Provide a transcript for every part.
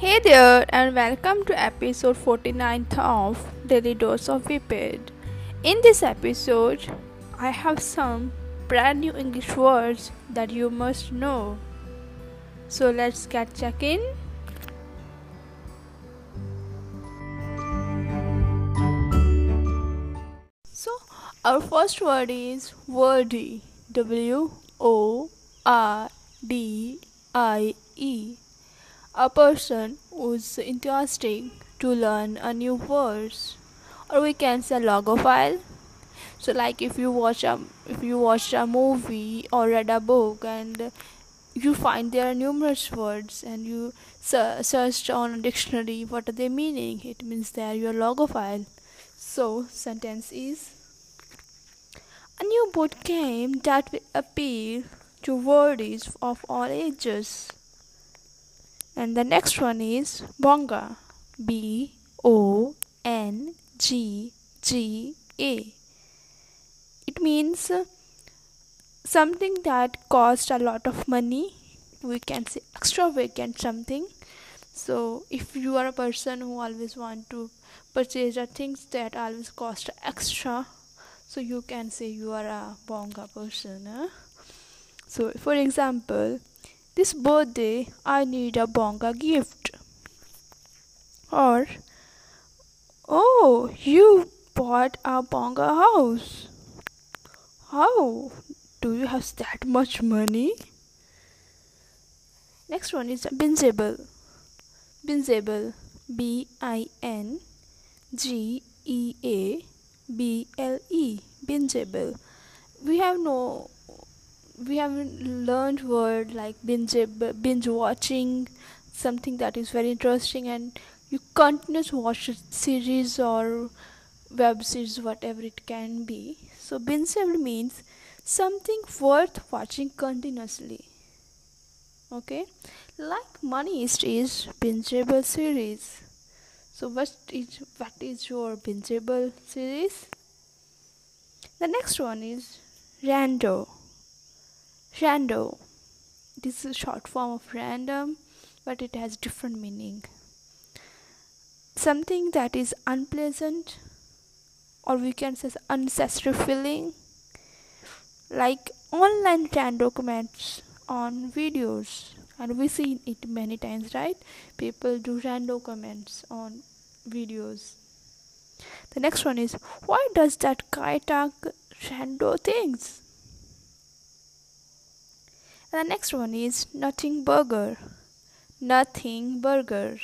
Hey there, and welcome to episode 49th of Daily Dose of Vipid. In this episode, I have some brand new English words that you must know. So let's get checking. So, our first word is wordie. W O R D I E a person who's interesting to learn a new words or we can say logophile so like if you watch a if you watch a movie or read a book and you find there are numerous words and you ser- searched on a dictionary what are they meaning? It means that you're logophile so sentence is a new book came that will appeal to wordies of all ages and the next one is bongga. B O N G G A. It means something that cost a lot of money. We can say extravagant something. So if you are a person who always want to purchase the things that always cost extra, so you can say you are a bongga person. Huh? So for example, this birthday, I need a bongga gift. Or, oh, you bought a bongga house. How? Do you have that much money? Next one is bingeable. Bingeable. B I N G E A B L E. Bingeable. We have no we haven't learned word like binge binge watching something that is very interesting and you continuously watch a series or web series whatever it can be. So binge means something worth watching continuously. Okay? Like Money Heist is bingeable series. So what is what is your bingeable series? The next one is rando Rando. this is a short form of random, but it has different meaning. Something that is unpleasant, or we can say unnecessary feeling, like online random comments on videos, and we see it many times, right? People do random comments on videos. The next one is why does that guy talk random things? And the next one is nothing burger. Nothing burger.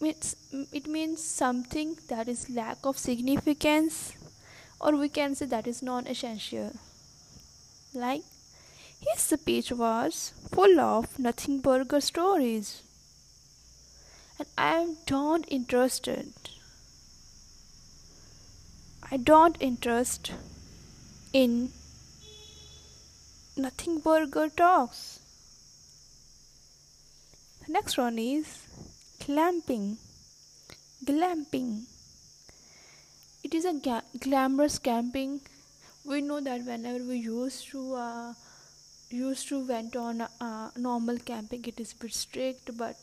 It's, it means something that is lack of significance or we can say that is non-essential. Like his speech was full of nothing burger stories. And I am don't interested. I don't interest in nothing burger talks. The next one is glamping. Glamping. It is a ga- glamorous camping. We know that whenever we used to uh, used to went on a normal camping, it is a bit strict. But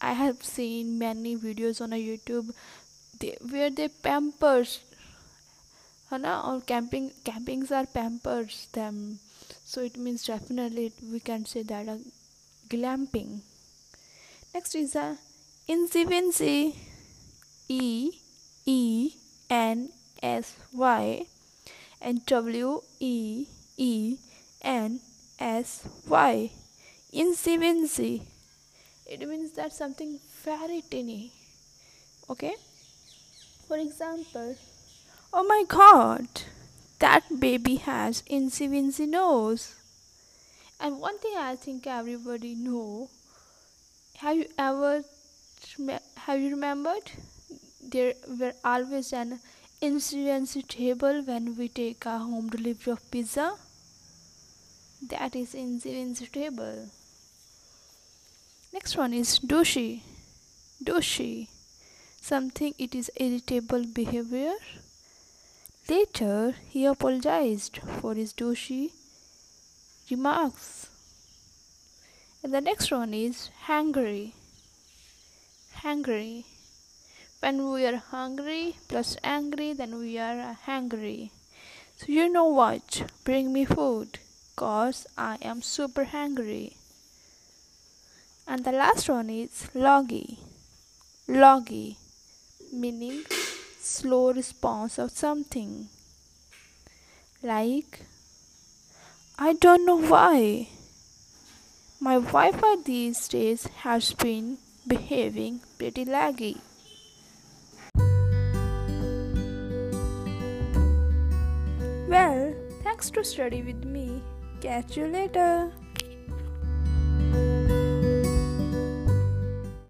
I have seen many videos on a YouTube they, where they pampers, Hana, or camping campings are pampers them so it means definitely we can say that a glamping. Next is a insivency. E e n s y. And w e e n s y. Insivency. It means that something very tiny. Okay? For example oh my god that baby has insy wincy nose. And one thing I think everybody know. Have you ever have you remembered? There were always an insy table when we take a home delivery of pizza. That is insy table. Next one is douchey. Douchey. Something it is irritable behavior Later, he apologized for his douchey remarks. And the next one is hangry. hungry. When we are hungry plus angry, then we are hangry. So, you know what? Bring me food, cause I am super hangry. And the last one is laggy. Laggy, meaning slow response of something. Like, I don't know why. My Wi Fi these days has been behaving pretty laggy. Well, thanks to study with me. Catch you later.